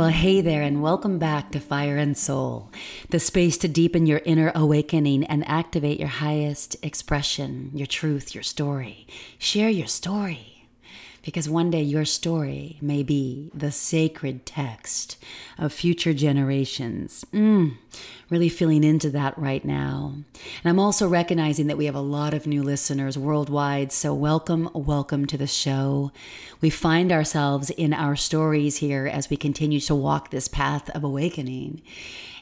Well, hey there, and welcome back to Fire and Soul, the space to deepen your inner awakening and activate your highest expression, your truth, your story. Share your story because one day your story may be the sacred text of future generations. Mm, really feeling into that right now. And I'm also recognizing that we have a lot of new listeners worldwide. So, welcome, welcome to the show. We find ourselves in our stories here as we continue to walk this path of awakening.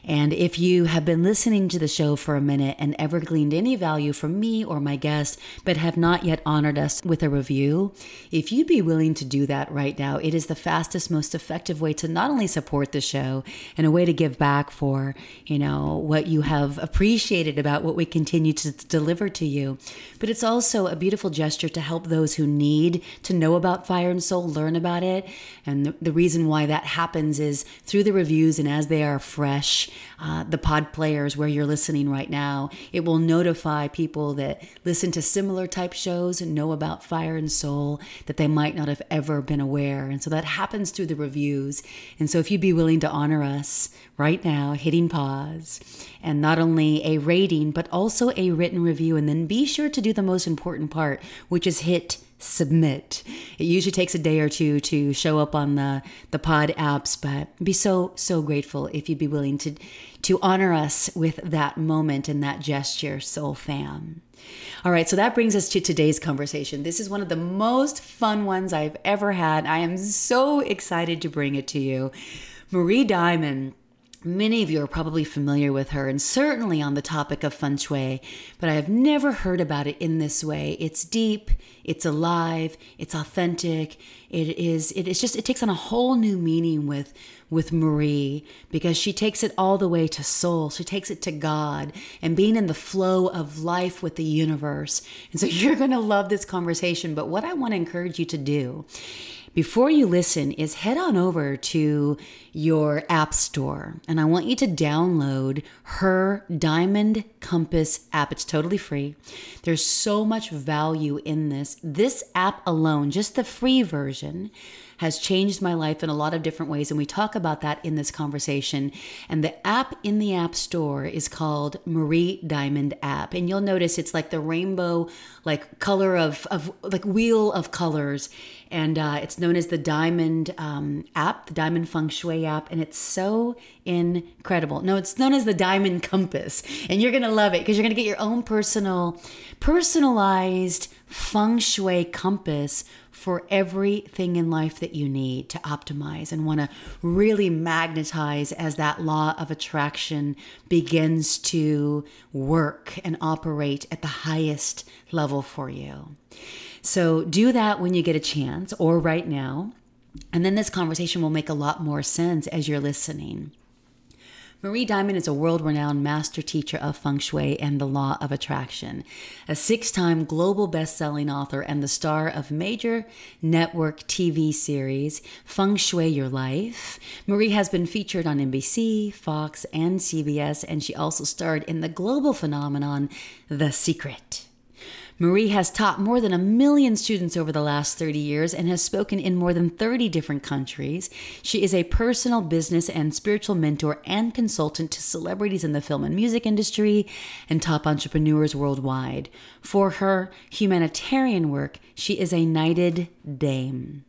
And if you have been listening to the show for a minute and ever gleaned any value from me or my guest, but have not yet honored us with a review, if you'd be willing to do that right now, it is the fastest, most effective way to not only support the show and a way to give back for, you know, what you have appreciated about what we continue to deliver to you, but it's also a beautiful gesture to help those who need to know about Fire and Soul learn about it. And the, the reason why that happens is through the reviews and as they are fresh uh, the pod players where you're listening right now. It will notify people that listen to similar type shows and know about Fire and Soul that they might not have ever been aware. And so that happens through the reviews. And so if you'd be willing to honor us right now, hitting pause, and not only a rating, but also a written review, and then be sure to do the most important part, which is hit submit. It usually takes a day or two to show up on the the pod apps, but be so so grateful if you'd be willing to to honor us with that moment and that gesture, soul fam. All right, so that brings us to today's conversation. This is one of the most fun ones I've ever had. I am so excited to bring it to you. Marie Diamond Many of you are probably familiar with her and certainly on the topic of feng shui, but I have never heard about it in this way. It's deep, it's alive, it's authentic. It is it is just it takes on a whole new meaning with with Marie because she takes it all the way to soul. She takes it to God and being in the flow of life with the universe. And so you're going to love this conversation, but what I want to encourage you to do before you listen is head on over to your app store and I want you to download her Diamond Compass app. It's totally free. There's so much value in this. This app alone, just the free version, has changed my life in a lot of different ways. And we talk about that in this conversation. And the app in the App Store is called Marie Diamond app. And you'll notice it's like the rainbow, like color of, of like wheel of colors. And uh, it's known as the Diamond um, app, the Diamond Feng Shui app. And it's so incredible. No, it's known as the Diamond Compass. And you're going to love it because you're going to get your own personal, personalized feng shui compass for everything in life that you need to optimize and want to really magnetize as that law of attraction begins to work and operate at the highest level for you. So do that when you get a chance or right now. And then this conversation will make a lot more sense as you're listening. Marie Diamond is a world renowned master teacher of feng shui and the law of attraction, a six time global best selling author, and the star of major network TV series Feng Shui Your Life. Marie has been featured on NBC, Fox, and CBS, and she also starred in the global phenomenon The Secret. Marie has taught more than a million students over the last 30 years and has spoken in more than 30 different countries. She is a personal business and spiritual mentor and consultant to celebrities in the film and music industry and top entrepreneurs worldwide. For her humanitarian work, she is a knighted dame.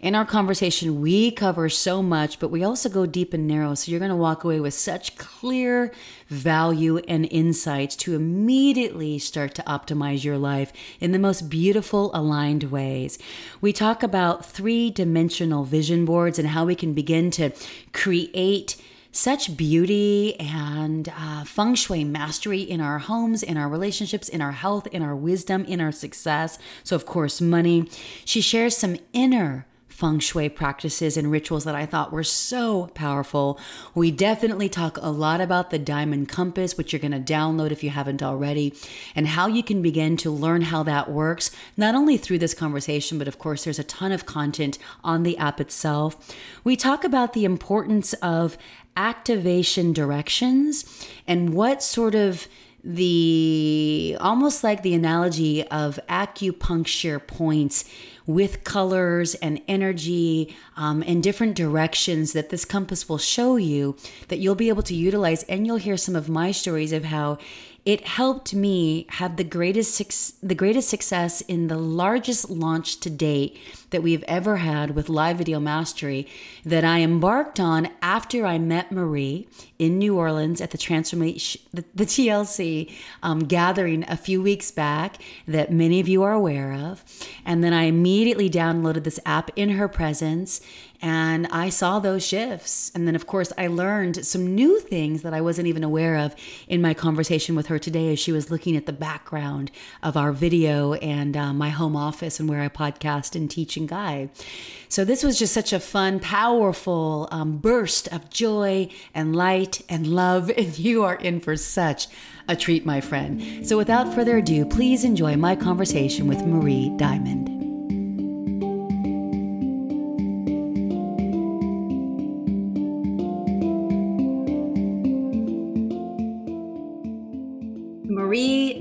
In our conversation, we cover so much, but we also go deep and narrow. So you're going to walk away with such clear value and insights to immediately start to optimize your life in the most beautiful, aligned ways. We talk about three dimensional vision boards and how we can begin to create such beauty and uh, feng shui mastery in our homes, in our relationships, in our health, in our wisdom, in our success. So, of course, money. She shares some inner feng shui practices and rituals that I thought were so powerful. We definitely talk a lot about the diamond compass, which you're going to download if you haven't already, and how you can begin to learn how that works, not only through this conversation, but of course, there's a ton of content on the app itself. We talk about the importance of activation directions and what sort of the almost like the analogy of acupuncture points with colors and energy um, in different directions that this compass will show you that you'll be able to utilize. And you'll hear some of my stories of how it helped me have the greatest the greatest success in the largest launch to date that we've ever had with live video mastery that I embarked on after I met Marie in New Orleans at the transformation the, the TLC um, gathering a few weeks back that many of you are aware of. And then I immediately downloaded this app in her presence and I saw those shifts. And then, of course, I learned some new things that I wasn't even aware of in my conversation with her today as she was looking at the background of our video and uh, my home office and where I podcast and teach and guide. So, this was just such a fun, powerful um, burst of joy and light and love. And you are in for such a treat, my friend. So, without further ado, please enjoy my conversation with Marie Diamond.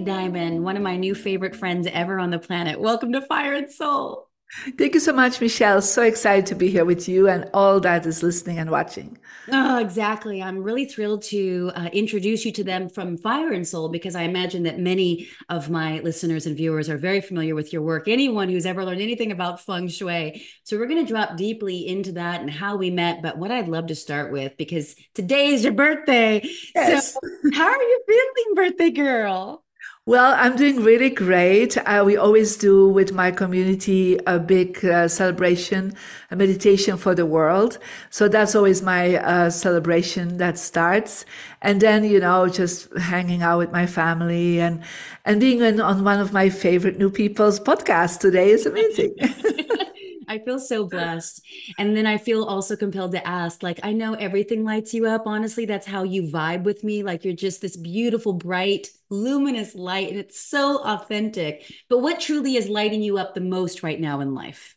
Diamond, one of my new favorite friends ever on the planet. Welcome to Fire and Soul. Thank you so much, Michelle. So excited to be here with you and all that is listening and watching. Oh, exactly. I'm really thrilled to uh, introduce you to them from Fire and Soul because I imagine that many of my listeners and viewers are very familiar with your work. Anyone who's ever learned anything about feng shui. So we're going to drop deeply into that and how we met. But what I'd love to start with, because today is your birthday. Yes. So how are you feeling, birthday girl? Well, I'm doing really great. Uh, we always do with my community a big uh, celebration, a meditation for the world. So that's always my uh, celebration that starts. And then, you know, just hanging out with my family and, and being in, on one of my favorite new people's podcasts today is amazing. I feel so blessed. And then I feel also compelled to ask, like, I know everything lights you up. Honestly, that's how you vibe with me. Like, you're just this beautiful, bright, luminous light, and it's so authentic. But what truly is lighting you up the most right now in life?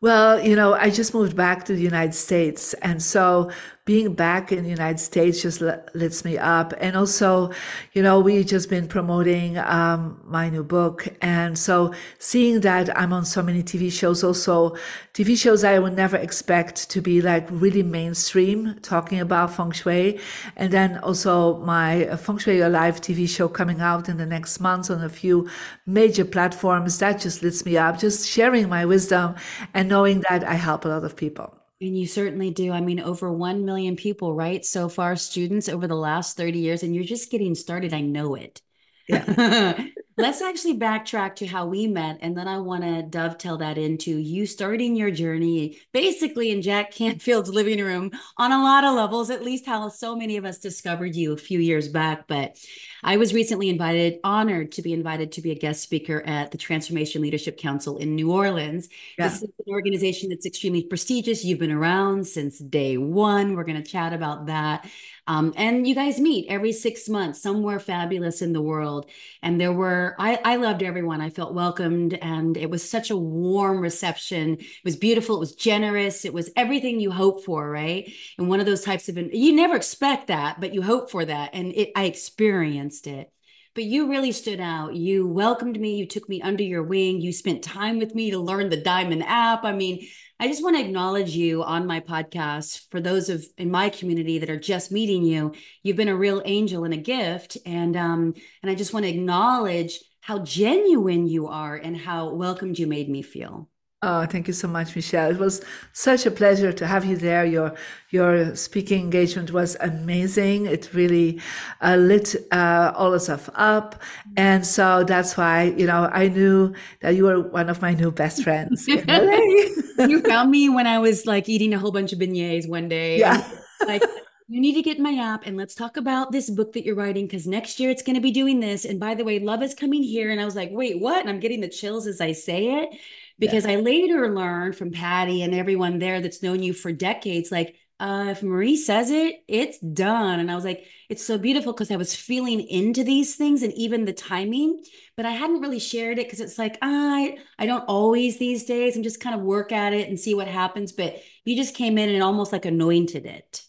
Well, you know, I just moved back to the United States. And so being back in the United States just lifts me up. And also, you know, we just been promoting um, my new book. And so seeing that I'm on so many TV shows, also TV shows I would never expect to be like really mainstream talking about feng shui. And then also my Feng Shui Alive TV show coming out in the next months on a few major platforms. That just lifts me up, just sharing my wisdom and knowing that I help a lot of people. And you certainly do. I mean, over 1 million people, right? So far, students over the last 30 years, and you're just getting started. I know it. Yeah. Let's actually backtrack to how we met. And then I want to dovetail that into you starting your journey basically in Jack Canfield's living room on a lot of levels, at least how so many of us discovered you a few years back. But I was recently invited, honored to be invited to be a guest speaker at the Transformation Leadership Council in New Orleans. Yeah. This is an organization that's extremely prestigious. You've been around since day one. We're going to chat about that. Um, and you guys meet every six months somewhere fabulous in the world. And there were, I, I loved everyone. I felt welcomed and it was such a warm reception. It was beautiful. It was generous. It was everything you hope for, right? And one of those types of, you never expect that, but you hope for that. And it, I experienced it but you really stood out. You welcomed me, you took me under your wing, you spent time with me to learn the Diamond app. I mean, I just want to acknowledge you on my podcast. For those of in my community that are just meeting you, you've been a real angel and a gift, and um, and I just want to acknowledge how genuine you are and how welcomed you made me feel. Oh, thank you so much, Michelle. It was such a pleasure to have you there. Your your speaking engagement was amazing. It really uh, lit uh, all of us up, and so that's why you know I knew that you were one of my new best friends you found me when I was like eating a whole bunch of beignets one day. Yeah, like you need to get my app and let's talk about this book that you're writing because next year it's going to be doing this. And by the way, love is coming here. And I was like, wait, what? And I'm getting the chills as I say it because yeah. I later learned from Patty and everyone there that's known you for decades, like, uh, if Marie says it, it's done. And I was like, it's so beautiful because I was feeling into these things and even the timing, but I hadn't really shared it because it's like, I I don't always these days. I'm just kind of work at it and see what happens. But you just came in and almost like anointed it.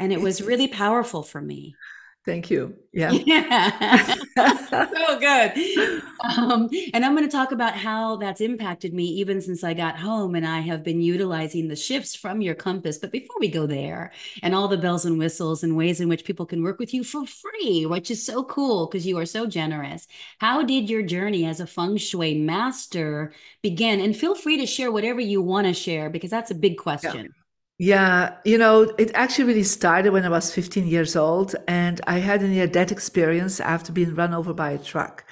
And it was really powerful for me. Thank you. Yeah. Yeah. so good. Um, and I'm going to talk about how that's impacted me even since I got home. And I have been utilizing the shifts from your compass. But before we go there, and all the bells and whistles and ways in which people can work with you for free, which is so cool because you are so generous. How did your journey as a feng shui master begin? And feel free to share whatever you want to share because that's a big question. Yeah. Yeah, you know, it actually really started when I was 15 years old and I had a near death experience after being run over by a truck.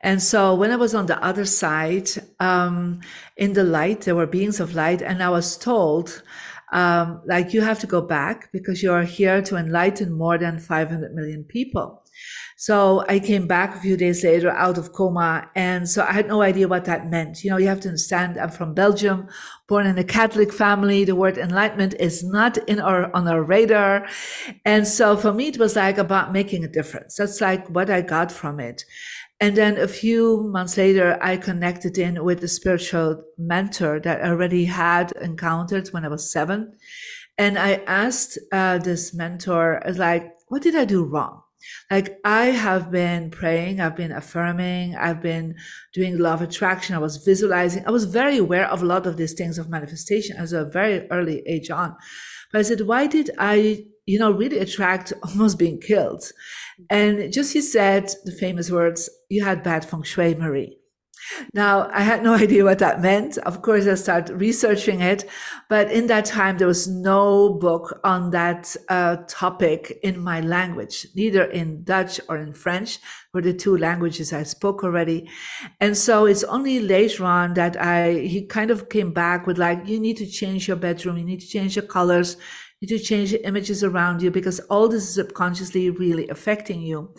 And so when I was on the other side, um, in the light, there were beings of light, and I was told, um, like, you have to go back because you are here to enlighten more than 500 million people. So I came back a few days later out of coma. And so I had no idea what that meant. You know, you have to understand I'm from Belgium, born in a Catholic family. The word enlightenment is not in our, on our radar. And so for me, it was like about making a difference. That's like what I got from it. And then a few months later, I connected in with a spiritual mentor that I already had encountered when I was seven. And I asked uh, this mentor, like, what did I do wrong? Like I have been praying, I've been affirming, I've been doing law of attraction, I was visualizing, I was very aware of a lot of these things of manifestation as a very early age on. But I said, why did I, you know, really attract almost being killed? And just he said the famous words, you had bad feng shui, Marie. Now, I had no idea what that meant. Of course, I started researching it, but in that time, there was no book on that uh, topic in my language, neither in Dutch or in French, were the two languages I spoke already. And so it's only later on that I, he kind of came back with like, you need to change your bedroom, you need to change your colors, you need to change the images around you because all this is subconsciously really affecting you.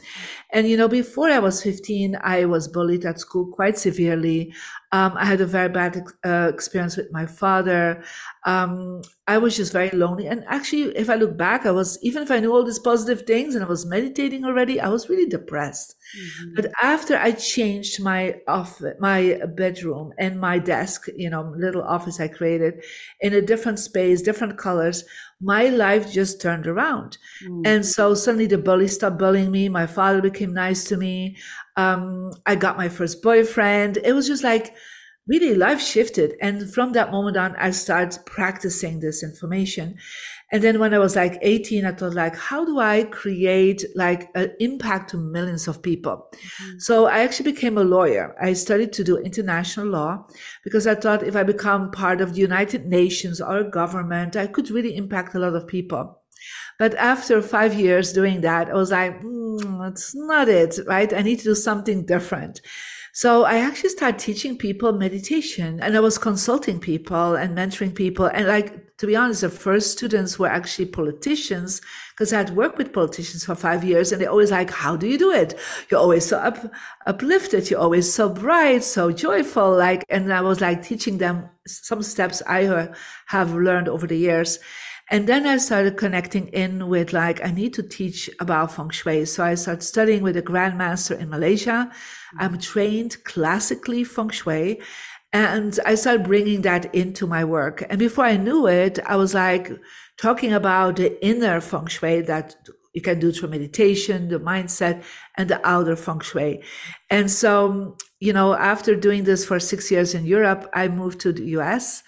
And, you know, before I was 15, I was bullied at school quite severely. Um, I had a very bad uh, experience with my father. Um, I was just very lonely. And actually, if I look back, I was, even if I knew all these positive things and I was meditating already, I was really depressed. Mm-hmm. But after I changed my office, my bedroom and my desk, you know, little office I created in a different space, different colors, my life just turned around. Mm. And so suddenly the bully stopped bullying me. My father became nice to me. Um, I got my first boyfriend. It was just like really life shifted. And from that moment on, I started practicing this information. And then when I was like 18, I thought like, how do I create like an impact to millions of people? Mm-hmm. So I actually became a lawyer. I studied to do international law because I thought if I become part of the United Nations or government, I could really impact a lot of people. But after five years doing that, I was like, mm, that's not it, right? I need to do something different. So I actually started teaching people meditation and I was consulting people and mentoring people. And like, to be honest, the first students were actually politicians because I had worked with politicians for five years and they're always like, how do you do it? You're always so up, uplifted. You're always so bright, so joyful. Like, and I was like teaching them some steps I have learned over the years. And then I started connecting in with like, I need to teach about feng shui. So I started studying with a grandmaster in Malaysia. I'm trained classically feng shui. And I started bringing that into my work. And before I knew it, I was like talking about the inner feng shui that you can do through meditation, the mindset, and the outer feng shui. And so, you know, after doing this for six years in Europe, I moved to the US.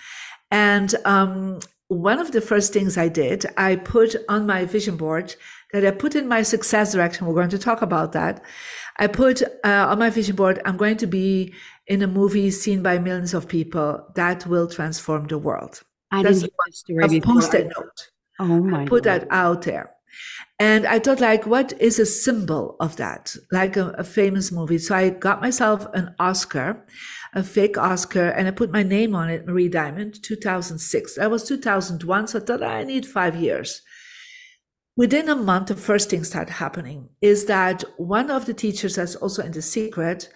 And um, one of the first things I did, I put on my vision board that I put in my success direction. We're going to talk about that. I put uh, on my vision board, I'm going to be in a movie seen by millions of people that will transform the world. I That's didn't a post-it note. Oh my! I put God. that out there, and I thought, like, what is a symbol of that? Like a, a famous movie. So I got myself an Oscar a fake Oscar and I put my name on it, Marie Diamond, 2006. That was 2001, so I thought I need five years. Within a month, the first thing started happening is that one of the teachers that's also in The Secret,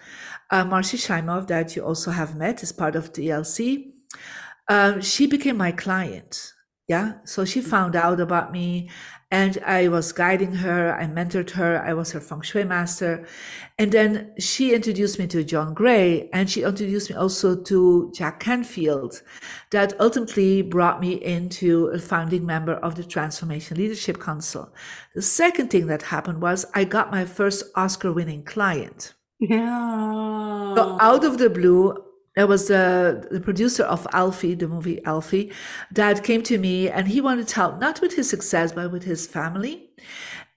uh, Marcy Shimoff, that you also have met as part of TLC, um, she became my client. Yeah. So she mm. found out about me and I was guiding her. I mentored her. I was her feng shui master. And then she introduced me to John Gray and she introduced me also to Jack Canfield that ultimately brought me into a founding member of the Transformation Leadership Council. The second thing that happened was I got my first Oscar winning client. Yeah. So out of the blue, there was the, the producer of Alfie, the movie Alfie, that came to me and he wanted help, not with his success, but with his family.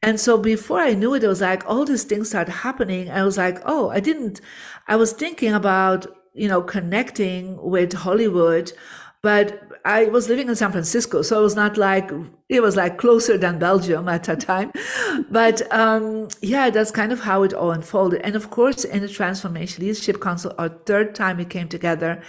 And so before I knew it, it was like all these things started happening. I was like, oh, I didn't, I was thinking about, you know, connecting with Hollywood, but I was living in San Francisco, so it was not like it was like closer than Belgium at that time. but um, yeah, that's kind of how it all unfolded. And of course, in the Transformation Leadership Council, our third time we came together,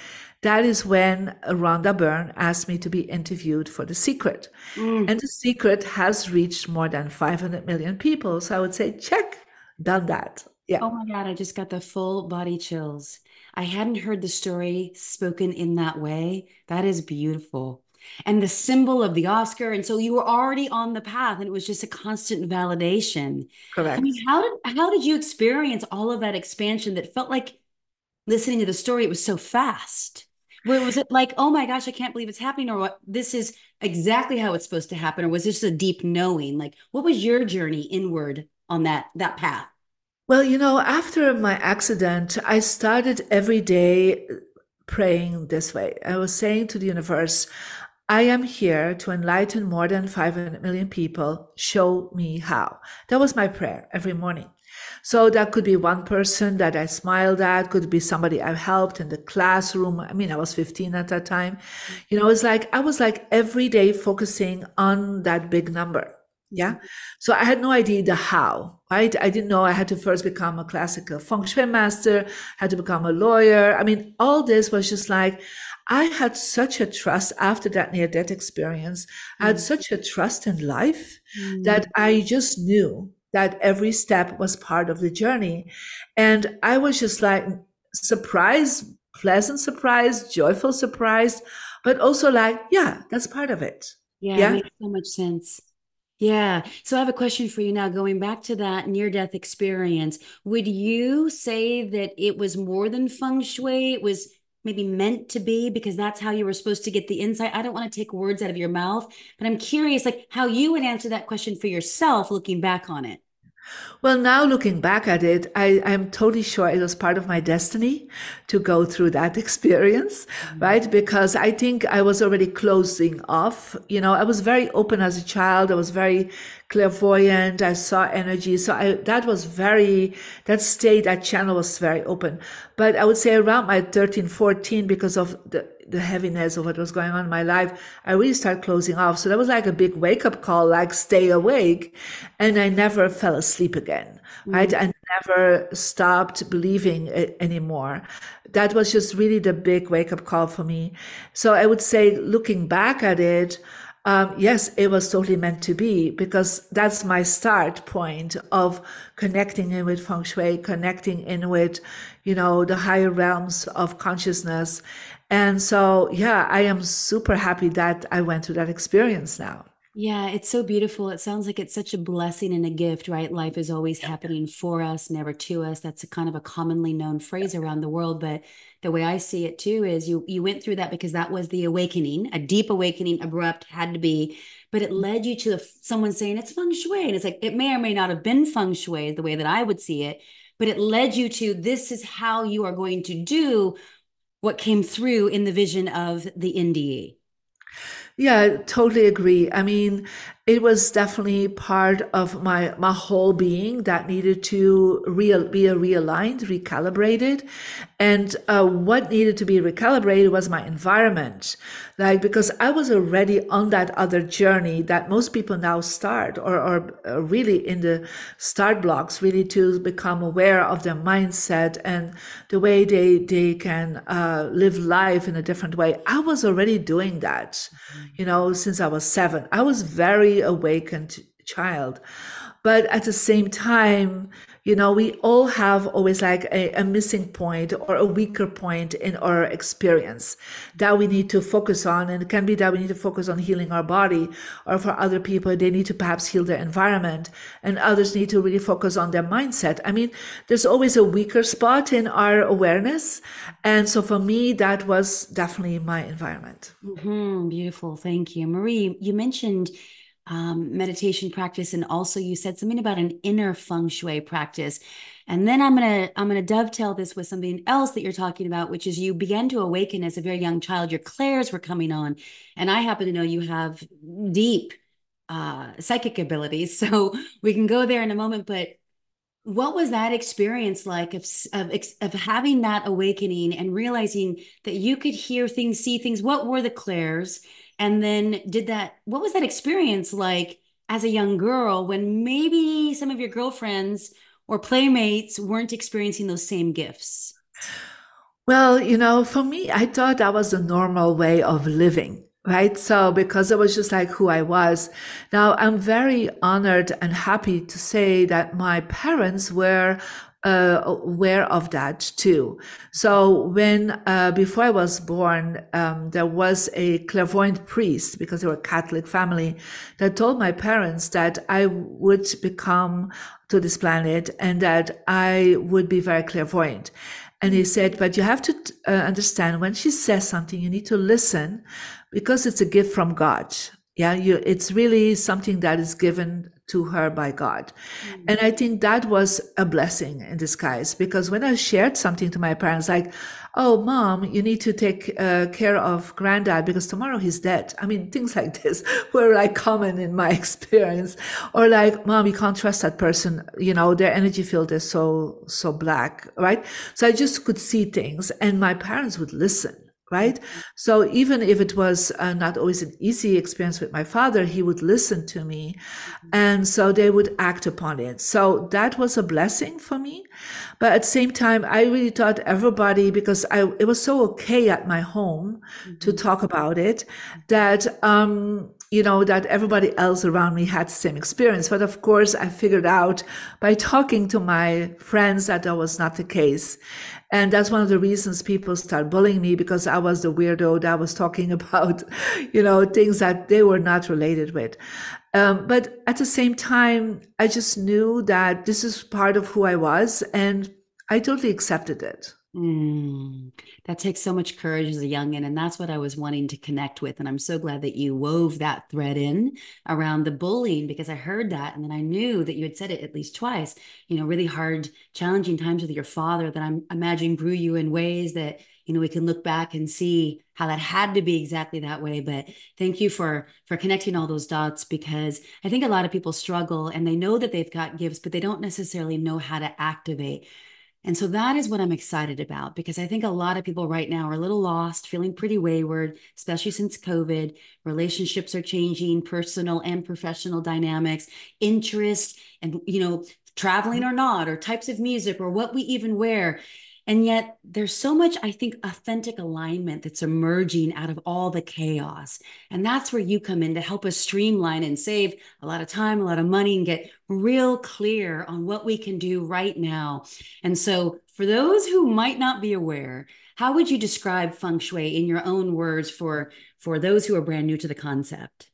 that is when Rhonda Byrne asked me to be interviewed for The Secret. Mm. And The Secret has reached more than 500 million people. So I would say, check, done that. Yeah. Oh my God, I just got the full body chills. I hadn't heard the story spoken in that way. That is beautiful. And the symbol of the Oscar. And so you were already on the path and it was just a constant validation. Correct. I mean, how did how did you experience all of that expansion that felt like listening to the story, it was so fast? Where was it like, oh my gosh, I can't believe it's happening, or what this is exactly how it's supposed to happen, or was this a deep knowing? Like, what was your journey inward on that that path? Well, you know, after my accident, I started every day praying this way. I was saying to the universe, I am here to enlighten more than 500 million people. Show me how. That was my prayer every morning. So that could be one person that I smiled at, could be somebody I helped in the classroom. I mean, I was 15 at that time. You know, it's like I was like every day focusing on that big number. Yeah. So I had no idea the how, right? I didn't know I had to first become a classical feng shui master, had to become a lawyer. I mean, all this was just like, I had such a trust after that near death experience. Mm. I had mm. such a trust in life mm. that I just knew that every step was part of the journey. And I was just like surprised, pleasant surprise, joyful surprise, but also like, yeah, that's part of it. Yeah, yeah? it makes so much sense. Yeah. So I have a question for you now. Going back to that near death experience, would you say that it was more than feng shui? It was maybe meant to be because that's how you were supposed to get the insight. I don't want to take words out of your mouth, but I'm curious like how you would answer that question for yourself looking back on it. Well, now looking back at it, I, am totally sure it was part of my destiny to go through that experience, mm-hmm. right? Because I think I was already closing off. You know, I was very open as a child. I was very clairvoyant. I saw energy. So I, that was very, that state, that channel was very open. But I would say around my 13, 14, because of the, the heaviness of what was going on in my life, I really started closing off. So that was like a big wake up call, like stay awake. And I never fell asleep again, mm-hmm. right? I never stopped believing it anymore. That was just really the big wake up call for me. So I would say looking back at it, um, yes, it was totally meant to be because that's my start point of connecting in with feng shui, connecting in with, you know, the higher realms of consciousness and so, yeah, I am super happy that I went through that experience now. Yeah, it's so beautiful. It sounds like it's such a blessing and a gift, right? Life is always happening for us, never to us. That's a kind of a commonly known phrase around the world, but the way I see it too is you you went through that because that was the awakening, a deep awakening, abrupt had to be, but it mm-hmm. led you to someone saying it's feng shui, and it's like it may or may not have been feng shui the way that I would see it, but it led you to this is how you are going to do what came through in the vision of the NDE. Yeah, totally agree. I mean, it was definitely part of my my whole being that needed to real be realigned, recalibrated, and uh, what needed to be recalibrated was my environment, like because I was already on that other journey that most people now start or are really in the start blocks, really to become aware of their mindset and the way they they can uh, live life in a different way. I was already doing that, mm-hmm. you know, since I was seven. I was very awakened child. But at the same time, you know, we all have always like a, a, missing point or a weaker point in our experience that we need to focus on. And it can be that we need to focus on healing our body, or for other people, they need to perhaps heal their environment, and others need to really focus on their mindset. I mean, there's always a weaker spot in our awareness. And so for me, that was definitely my environment. Mm-hmm. Beautiful. Thank you. Marie, you mentioned um, meditation practice, and also you said something about an inner feng shui practice. And then I'm gonna I'm gonna dovetail this with something else that you're talking about, which is you began to awaken as a very young child. Your clairs were coming on, and I happen to know you have deep uh, psychic abilities, so we can go there in a moment. But what was that experience like of, of of having that awakening and realizing that you could hear things, see things? What were the clairs? And then did that, what was that experience like as a young girl when maybe some of your girlfriends or playmates weren't experiencing those same gifts? Well, you know, for me, I thought that was a normal way of living right? So because it was just like who I was. Now I'm very honored and happy to say that my parents were uh, aware of that too. So when uh, before I was born, um, there was a clairvoyant priest because they were a Catholic family that told my parents that I would become to this planet and that I would be very clairvoyant. And he said, but you have to uh, understand when she says something, you need to listen because it's a gift from God. Yeah, you, it's really something that is given to her by God. Mm-hmm. And I think that was a blessing in disguise because when I shared something to my parents, like, oh, mom, you need to take uh, care of granddad because tomorrow he's dead. I mean, things like this were like common in my experience. Or like, mom, you can't trust that person. You know, their energy field is so, so black, right? So I just could see things and my parents would listen right? So even if it was uh, not always an easy experience with my father, he would listen to me. And so they would act upon it. So that was a blessing for me. But at the same time, I really taught everybody, because I, it was so okay at my home mm-hmm. to talk about it, that, um, you know, that everybody else around me had the same experience. But of course, I figured out by talking to my friends that that was not the case. And that's one of the reasons people start bullying me because I was the weirdo that was talking about, you know, things that they were not related with. Um, but at the same time, I just knew that this is part of who I was and I totally accepted it. Mm, that takes so much courage as a youngin, and that's what I was wanting to connect with. And I'm so glad that you wove that thread in around the bullying because I heard that, and then I knew that you had said it at least twice. You know, really hard, challenging times with your father that I'm imagining grew you in ways that you know we can look back and see how that had to be exactly that way. But thank you for for connecting all those dots because I think a lot of people struggle and they know that they've got gifts, but they don't necessarily know how to activate and so that is what I'm excited about because I think a lot of people right now are a little lost, feeling pretty wayward, especially since COVID. Relationships are changing, personal and professional dynamics, interest, and, you know, traveling or not, or types of music, or what we even wear. And yet there's so much, I think, authentic alignment that's emerging out of all the chaos. And that's where you come in to help us streamline and save a lot of time, a lot of money, and get real clear on what we can do right now. And so, for those who might not be aware, how would you describe feng shui in your own words for, for those who are brand new to the concept?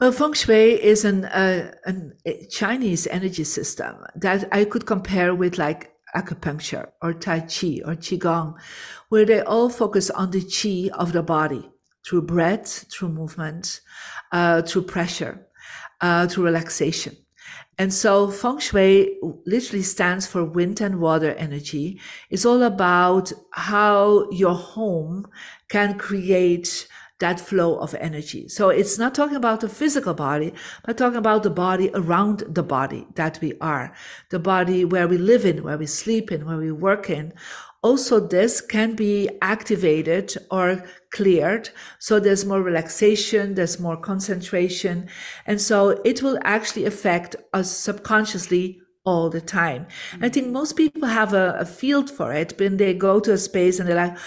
Well, feng shui is an, uh, an Chinese energy system that I could compare with like acupuncture or Tai Chi or Qigong, where they all focus on the Qi of the body through breath, through movement, uh, through pressure, uh, through relaxation. And so feng shui literally stands for wind and water energy. It's all about how your home can create that flow of energy. So it's not talking about the physical body, but talking about the body around the body that we are, the body where we live in, where we sleep in, where we work in. Also, this can be activated or cleared. So there's more relaxation, there's more concentration. And so it will actually affect us subconsciously all the time. I think mm-hmm. most people have a, a field for it when they go to a space and they're like,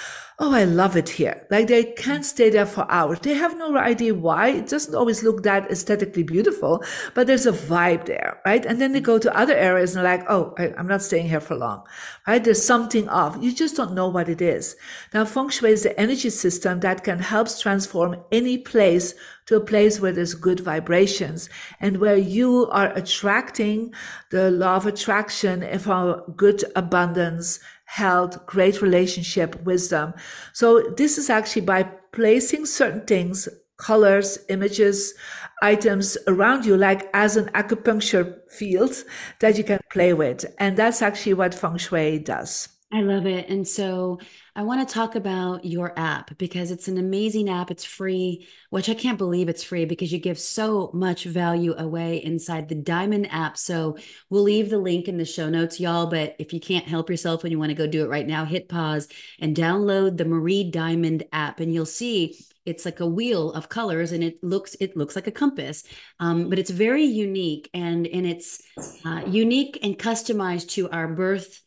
oh, I love it here. Like they can't stay there for hours. They have no idea why. It doesn't always look that aesthetically beautiful, but there's a vibe there, right? And then they go to other areas and like, oh, I, am not staying here for long, right? There's something off. You just don't know what it is. Now, feng shui is the energy system that can help transform any place to a place where there's good vibrations and where you are attracting the law of attraction for good abundance health, great relationship, wisdom. So this is actually by placing certain things, colors, images, items around you, like as an acupuncture field that you can play with. And that's actually what feng shui does. I love it. And so I want to talk about your app because it's an amazing app. It's free, which I can't believe it's free because you give so much value away inside the Diamond app. So we'll leave the link in the show notes, y'all. But if you can't help yourself and you want to go do it right now, hit pause and download the Marie Diamond app, and you'll see it's like a wheel of colors and it looks it looks like a compass um, but it's very unique and and it's uh, unique and customized to our birth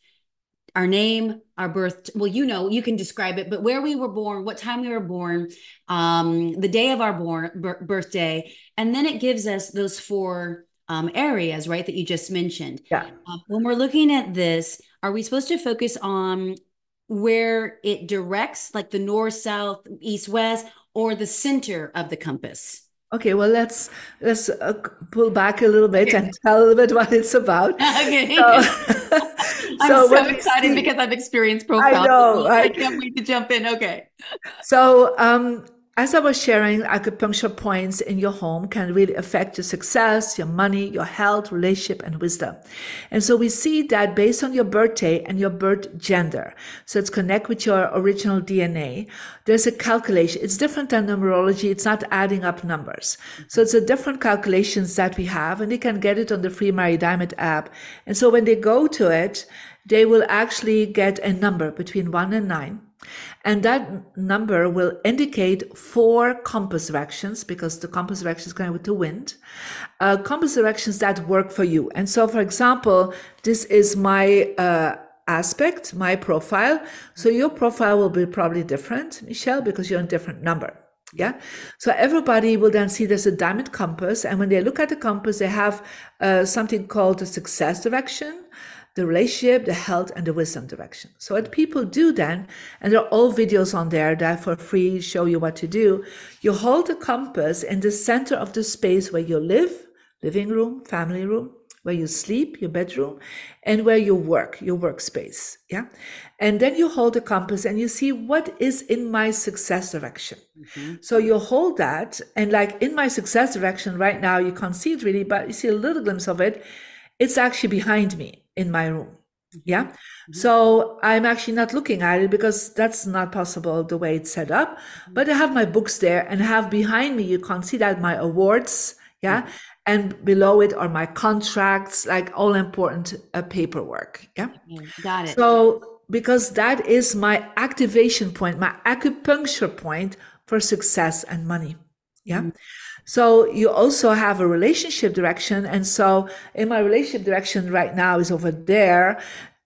our name, our birth. Well, you know, you can describe it, but where we were born, what time we were born, um, the day of our born birthday, and then it gives us those four um, areas, right, that you just mentioned. Yeah. Uh, when we're looking at this, are we supposed to focus on where it directs, like the north, south, east, west, or the center of the compass? Okay, well let's let's uh, pull back a little bit and tell a little bit what it's about. Okay. So, I'm so, so excited see, because I've experienced profile. I know. I can't wait to jump in. Okay. So um, as I was sharing, acupuncture points in your home can really affect your success, your money, your health, relationship, and wisdom. And so we see that based on your birthday and your birth gender. So it's connect with your original DNA. There's a calculation. It's different than numerology. It's not adding up numbers. So it's a different calculations that we have and they can get it on the free Marie Diamond app. And so when they go to it, they will actually get a number between one and nine and that number will indicate four compass directions because the compass direction is going with the wind, uh, compass directions that work for you. And so, for example, this is my uh, aspect, my profile. So your profile will be probably different, Michelle, because you're a different number. Yeah. So everybody will then see there's a diamond compass. And when they look at the compass, they have uh, something called the success direction the relationship, the health, and the wisdom direction. So what people do then, and there are all videos on there that for free show you what to do. You hold the compass in the center of the space where you live, living room, family room, where you sleep, your bedroom, and where you work, your workspace. Yeah. And then you hold the compass and you see what is in my success direction. Mm-hmm. So you hold that, and like in my success direction right now, you can't see it really, but you see a little glimpse of it. It's actually behind me in my room. Yeah. Mm-hmm. So I'm actually not looking at it because that's not possible the way it's set up. Mm-hmm. But I have my books there and have behind me, you can't see that my awards. Yeah. Mm-hmm. And below it are my contracts, like all important uh, paperwork. Yeah. Got it. So because that is my activation point, my acupuncture point for success and money. Yeah. So you also have a relationship direction. And so in my relationship direction right now is over there.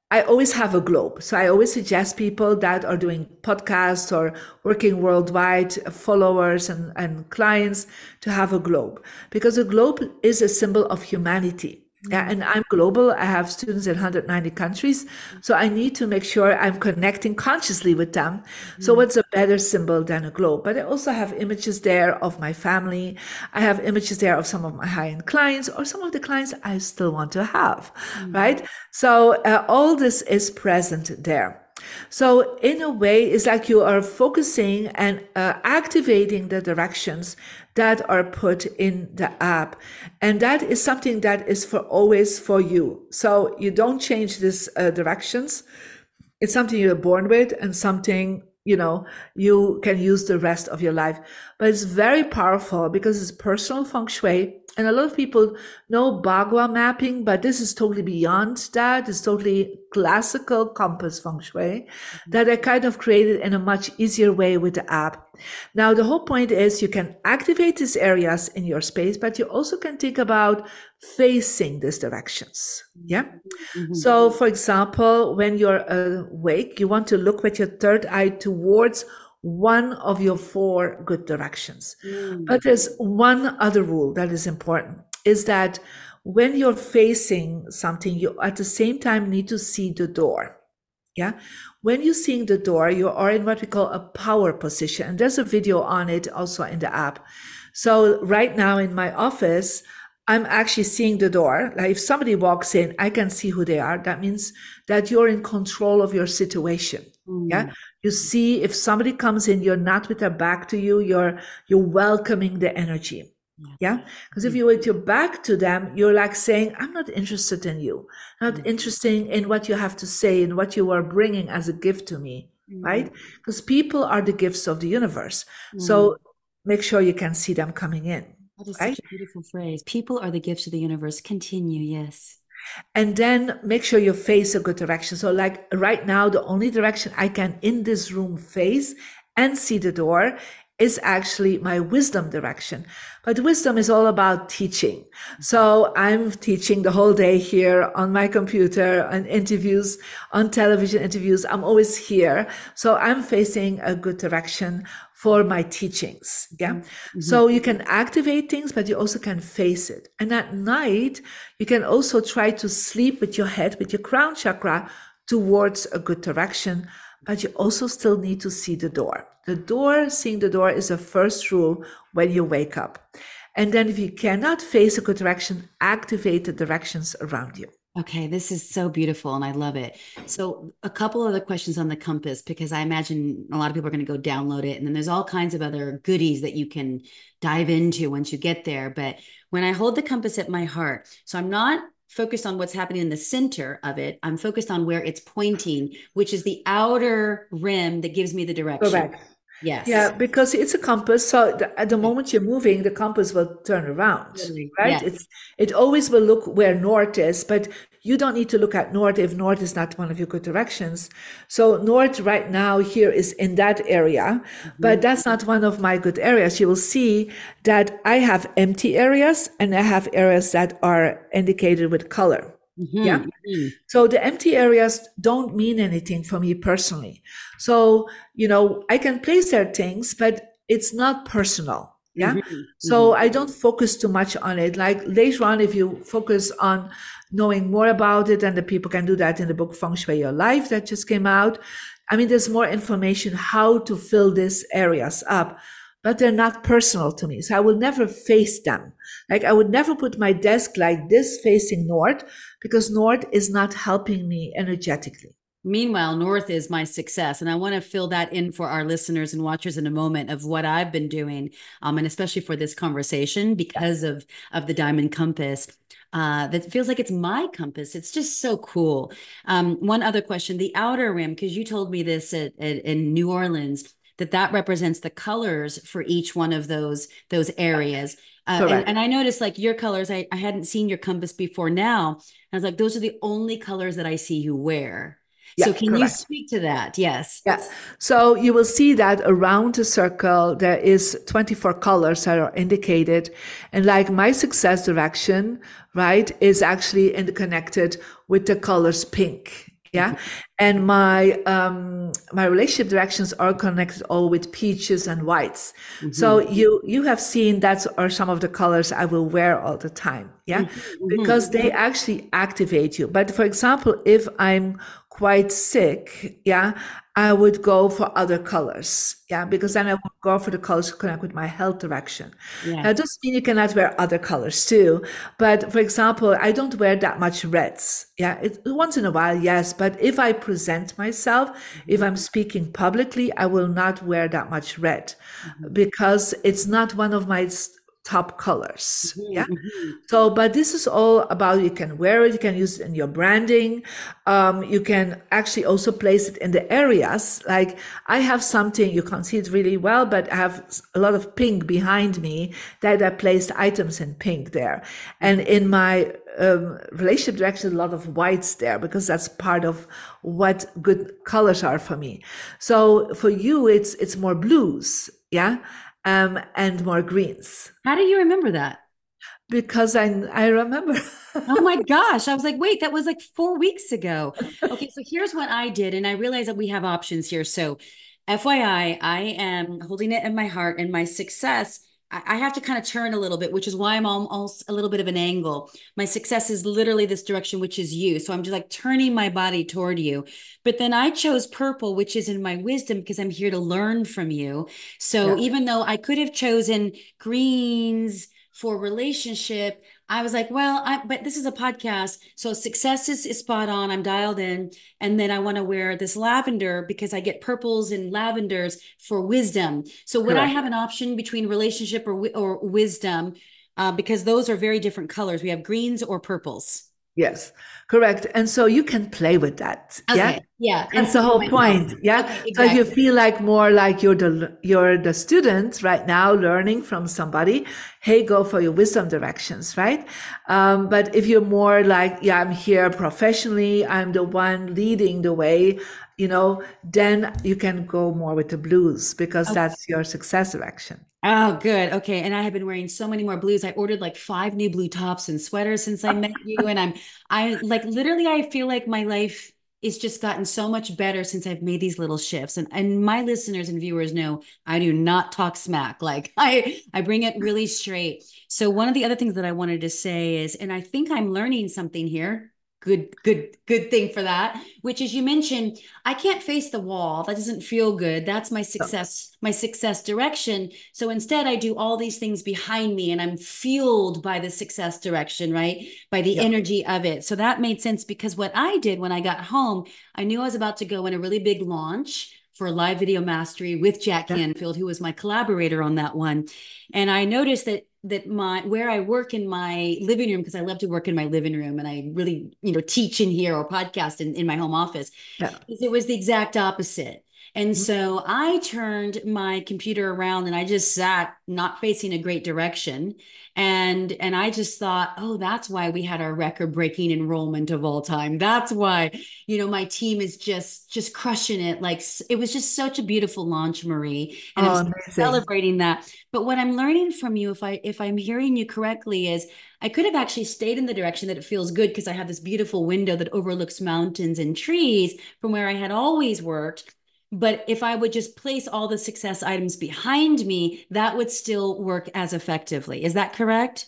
I always have a globe. So I always suggest people that are doing podcasts or working worldwide, followers and, and clients to have a globe because a globe is a symbol of humanity. Yeah, and I'm global. I have students in 190 countries. So I need to make sure I'm connecting consciously with them. So mm. what's a better symbol than a globe? But I also have images there of my family. I have images there of some of my high-end clients or some of the clients I still want to have, mm. right? So uh, all this is present there. So in a way, it's like you are focusing and uh, activating the directions that are put in the app. And that is something that is for always for you. So you don't change these uh, directions. It's something you're born with and something, you know, you can use the rest of your life. But it's very powerful because it's personal feng shui and a lot of people know Bagua mapping, but this is totally beyond that. It's totally classical compass feng shui mm-hmm. that I kind of created in a much easier way with the app. Now, the whole point is you can activate these areas in your space, but you also can think about facing these directions. Yeah. Mm-hmm. So, for example, when you're awake, you want to look with your third eye towards one of your four good directions. Mm. But there's one other rule that is important is that when you're facing something, you at the same time need to see the door. Yeah. When you're seeing the door, you are in what we call a power position. And there's a video on it also in the app. So right now in my office, I'm actually seeing the door. Like if somebody walks in, I can see who they are. That means that you're in control of your situation. Mm. Yeah. You see if somebody comes in, you're not with their back to you. You're, you're welcoming the energy. Yeah. Because if mm. you with your back to them, you're like saying, I'm not interested in you, not mm-hmm. interested in what you have to say and what you are bringing as a gift to me. Mm-hmm. Right. Because people are the gifts of the universe. Mm-hmm. So make sure you can see them coming in. That is right? such a beautiful phrase. People are the gifts of the universe. Continue. Yes. And then make sure you face a good direction. So, like right now, the only direction I can in this room face and see the door is actually my wisdom direction. But wisdom is all about teaching. So I'm teaching the whole day here on my computer on interviews, on television interviews. I'm always here. So I'm facing a good direction for my teachings. Yeah. Mm-hmm. So you can activate things, but you also can face it. And at night, you can also try to sleep with your head, with your crown chakra towards a good direction, but you also still need to see the door. The door, seeing the door is the first rule when you wake up. And then if you cannot face a good direction, activate the directions around you. Okay, this is so beautiful and I love it. So, a couple of other questions on the compass because I imagine a lot of people are going to go download it and then there's all kinds of other goodies that you can dive into once you get there. But when I hold the compass at my heart, so I'm not focused on what's happening in the center of it, I'm focused on where it's pointing, which is the outer rim that gives me the direction. Yes. Yeah, because it's a compass. So the, at the moment you're moving, the compass will turn around, right? Yes. It's it always will look where north is, but you don't need to look at north if north is not one of your good directions. So north right now here is in that area, mm-hmm. but that's not one of my good areas. You will see that I have empty areas and I have areas that are indicated with color. Mm-hmm. Yeah. Mm-hmm. So the empty areas don't mean anything for me personally. So, you know, I can place there things, but it's not personal. Yeah. Mm-hmm. So mm-hmm. I don't focus too much on it. Like later on, if you focus on knowing more about it, and the people can do that in the book Feng Shui Your Life that just came out. I mean, there's more information how to fill these areas up but they're not personal to me. So I will never face them. Like I would never put my desk like this facing north because north is not helping me energetically. Meanwhile, North is my success. And I want to fill that in for our listeners and watchers in a moment of what I've been doing, um, and especially for this conversation because of, of the Diamond Compass. Uh, that feels like it's my compass. It's just so cool. Um, one other question the outer rim, because you told me this at, at, in New Orleans that that represents the colors for each one of those those areas. Uh, and, and, I noticed like your colors, I, I hadn't seen your compass before now. I was like, those are the only colors that I see you wear. Yeah, so can correct. you speak to that? Yes. Yes. So you will see that around the circle there is 24 colors that are indicated. And like my success direction, right, is actually interconnected with the colors pink yeah? And my um my relationship directions are connected all with peaches and whites. Mm-hmm. so you you have seen that are some of the colors i will wear all the time. Yeah? Mm-hmm. because they actually activate you. But for example if i'm quite sick, yeah, I would go for other colors. Yeah, because then I go for the colors to connect with my health direction. Yeah. Now, it doesn't mean you cannot wear other colors too. But for example, I don't wear that much reds. Yeah, it, once in a while, yes. But if I present myself, mm-hmm. if I'm speaking publicly, I will not wear that much red mm-hmm. because it's not one of my top colors. Mm-hmm, yeah. Mm-hmm. So, but this is all about you can wear it, you can use it in your branding. Um, you can actually also place it in the areas. Like I have something, you can't see it really well, but I have a lot of pink behind me that I placed items in pink there. And in my um, relationship direction, a lot of whites there because that's part of what good colors are for me. So for you, it's, it's more blues yeah, um, and more greens. How do you remember that? Because I I remember. oh my gosh. I was like, wait, that was like four weeks ago. Okay, so here's what I did. And I realized that we have options here. So FYI, I am holding it in my heart and my success I have to kind of turn a little bit, which is why I'm almost a little bit of an angle. My success is literally this direction, which is you. So I'm just like turning my body toward you. But then I chose purple, which is in my wisdom because I'm here to learn from you. So yeah. even though I could have chosen greens for relationship, I was like, well, I, but this is a podcast. So success is, is spot on. I'm dialed in. And then I want to wear this lavender because I get purples and lavenders for wisdom. So would Correct. I have an option between relationship or, or wisdom? Uh, because those are very different colors. We have greens or purples. Yes, correct. And so you can play with that. Okay. Yeah. Yeah. That's the whole point. Yeah. Okay, exactly. So you feel like more like you're the you're the student right now learning from somebody. Hey, go for your wisdom directions, right? Um, but if you're more like, yeah, I'm here professionally, I'm the one leading the way, you know, then you can go more with the blues because okay. that's your success direction. Oh, good. Okay. And I have been wearing so many more blues. I ordered like five new blue tops and sweaters since I met you. And I'm, I like literally, I feel like my life is just gotten so much better since I've made these little shifts. And, and my listeners and viewers know I do not talk smack. Like I, I bring it really straight. So one of the other things that I wanted to say is, and I think I'm learning something here good good good thing for that which is you mentioned i can't face the wall. That doesn't feel good. That's my success my success direction. So instead i do all these things behind me and i'm fueled by the success direction right? By the energy of it. So that made sense because what i did when i got home i knew i was about to go in a really big launch for live video mastery with jack canfield who was my collaborator on that one. And i noticed that that my where I work in my living room because I love to work in my living room and I really you know teach in here or podcast in, in my home office. Yeah. It was the exact opposite. And mm-hmm. so I turned my computer around and I just sat not facing a great direction. And and I just thought, oh, that's why we had our record-breaking enrollment of all time. That's why, you know, my team is just just crushing it. Like it was just such a beautiful launch, Marie. And oh, I'm celebrating that. But what I'm learning from you, if I if I'm hearing you correctly, is I could have actually stayed in the direction that it feels good because I have this beautiful window that overlooks mountains and trees from where I had always worked but if I would just place all the success items behind me, that would still work as effectively. Is that correct?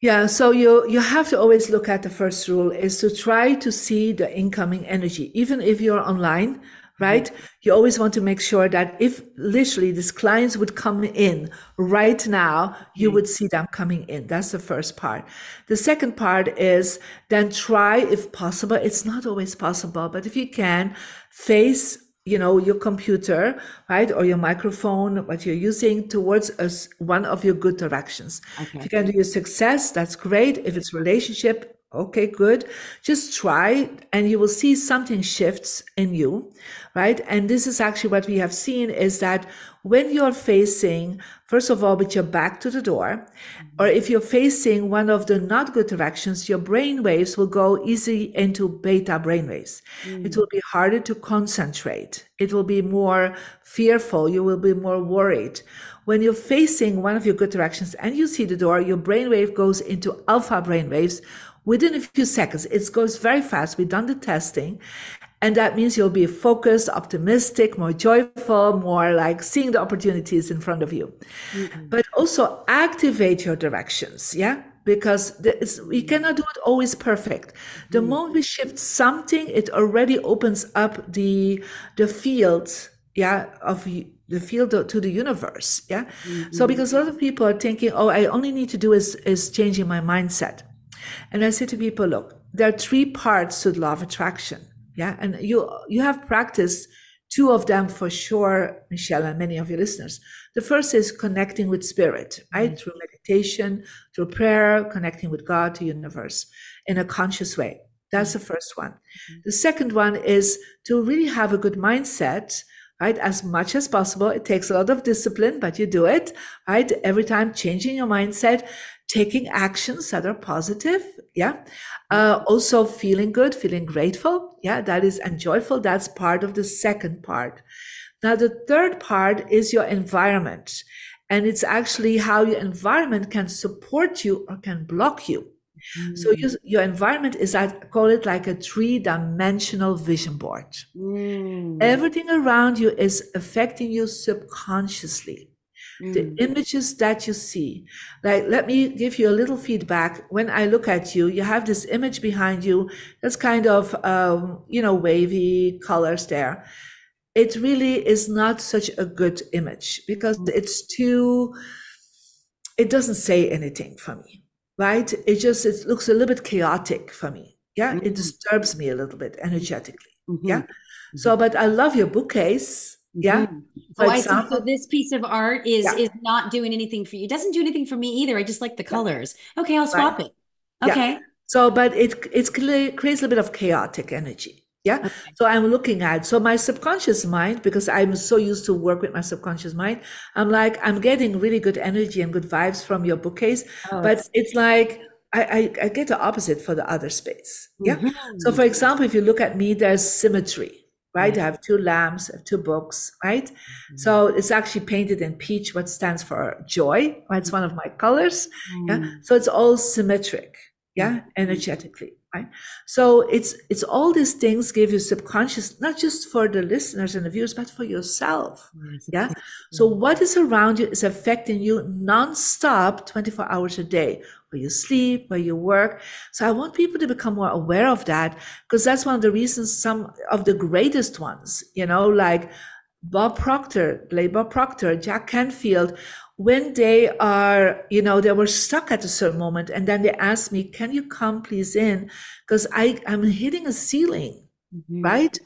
Yeah, so you you have to always look at the first rule is to try to see the incoming energy, even if you're online, right? Mm-hmm. You always want to make sure that if literally these clients would come in right now, you mm-hmm. would see them coming in. That's the first part. The second part is then try, if possible, it's not always possible, but if you can, face you know your computer right or your microphone what you're using towards us one of your good directions okay. if you can do your success that's great if it's relationship okay good just try and you will see something shifts in you right and this is actually what we have seen is that when you're facing, first of all, with your back to the door, or if you're facing one of the not good directions, your brain waves will go easy into beta brain waves. Mm. It will be harder to concentrate. It will be more fearful. You will be more worried. When you're facing one of your good directions and you see the door, your brain wave goes into alpha brain waves within a few seconds. It goes very fast. We've done the testing and that means you'll be focused, optimistic, more joyful, more like seeing the opportunities in front of you. Mm-hmm. But also activate your directions. Yeah. Because we cannot do it always perfect. The mm-hmm. moment we shift something, it already opens up the, the field, yeah, of the field to the universe. Yeah. Mm-hmm. So because a lot of people are thinking, oh, I only need to do is, is changing my mindset. And I say to people, look, there are three parts to the law of attraction yeah? And you you have practiced two of them for sure michelle and many of your listeners. The first is connecting with spirit right? Mm-hmm. through meditation through prayer connecting with god to universe in a conscious way. That's mm-hmm. the first one. Mm-hmm. the second one is to really have a good mindset right? As much as possible. It takes a lot of discipline but you do it right? Every time changing your mindset taking actions that are positive yeah uh, also feeling good feeling grateful yeah that is and joyful that's part of the second part Now, the third part is your environment. And it's actually how your environment can support you or can block you. Mm. So you, your environment is, I call it like a three dimensional vision board. Mm. Everything around you is affecting you subconsciously. Mm. The images that you see, like, let me give you a little feedback. When I look at you, you have this image behind you that's kind of, um, you know, wavy colors there. It really is not such a good image because mm. it's too, it doesn't say anything for me right? It just it looks a little bit chaotic for me. Yeah, mm-hmm. it disturbs me a little bit energetically. Mm-hmm. Yeah. Mm-hmm. So, but I love your bookcase. Yeah. Mm-hmm. Oh, I see. So this piece of art is yeah. is not doing anything for you. It doesn't do anything for me either. I just like the colors. Okay, I'll swap right. it. Okay. Yeah. So, but it it creates a little bit of chaotic energy. Yeah. Okay. So I'm looking at, so my subconscious mind, because I'm so used to work with my subconscious mind, I'm like, I'm getting really good energy and good vibes from your bookcase. Oh, but it's like, I, I, I, get the opposite for the other space. Yeah. Mm-hmm. So for example, if you look at me, there's symmetry, right? Mm-hmm. I have two lamps, I have two books, right? Mm-hmm. So it's actually painted in peach, what stands for joy, right? It's one of my colors. Yeah. Mm. So it's all symmetric. Yeah. Mm-hmm. Energetically right so it's it's all these things give you subconscious not just for the listeners and the viewers but for yourself yeah so what is around you is affecting you non-stop 24 hours a day where you sleep where you work so i want people to become more aware of that because that's one of the reasons some of the greatest ones you know like Bob Proctor, Bob Proctor, Jack Canfield, when they are, you know, they were stuck at a certain moment and then they asked me, can you come please in? Because I, I'm hitting a ceiling, mm-hmm. right?